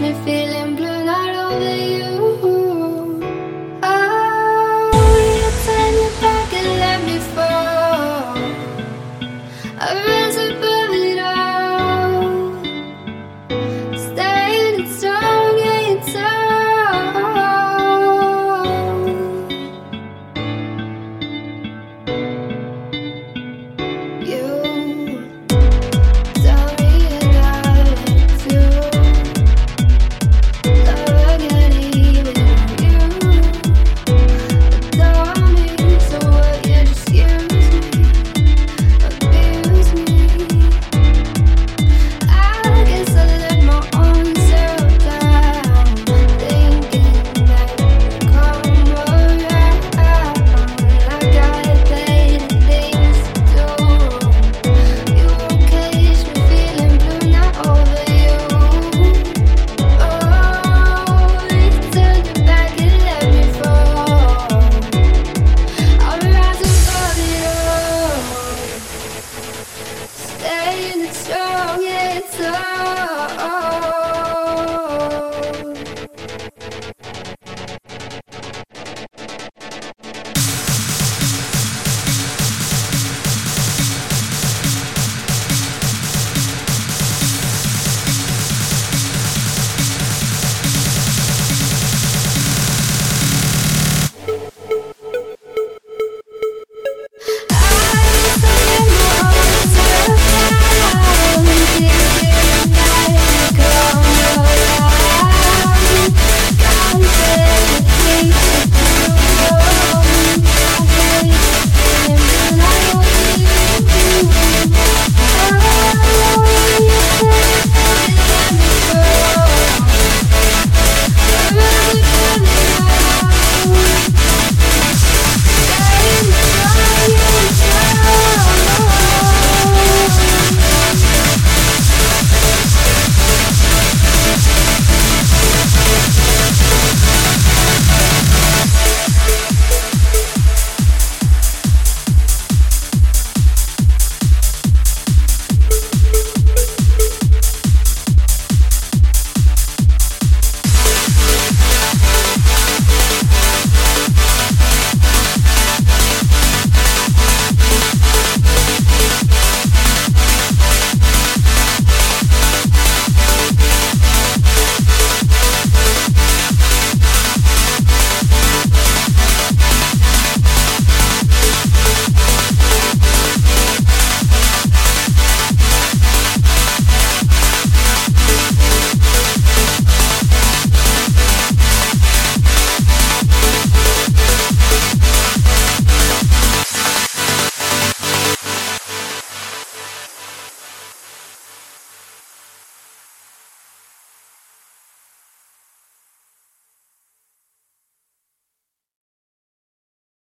me feeling blue not over you. Oh, you turn your back and let me fall. answer.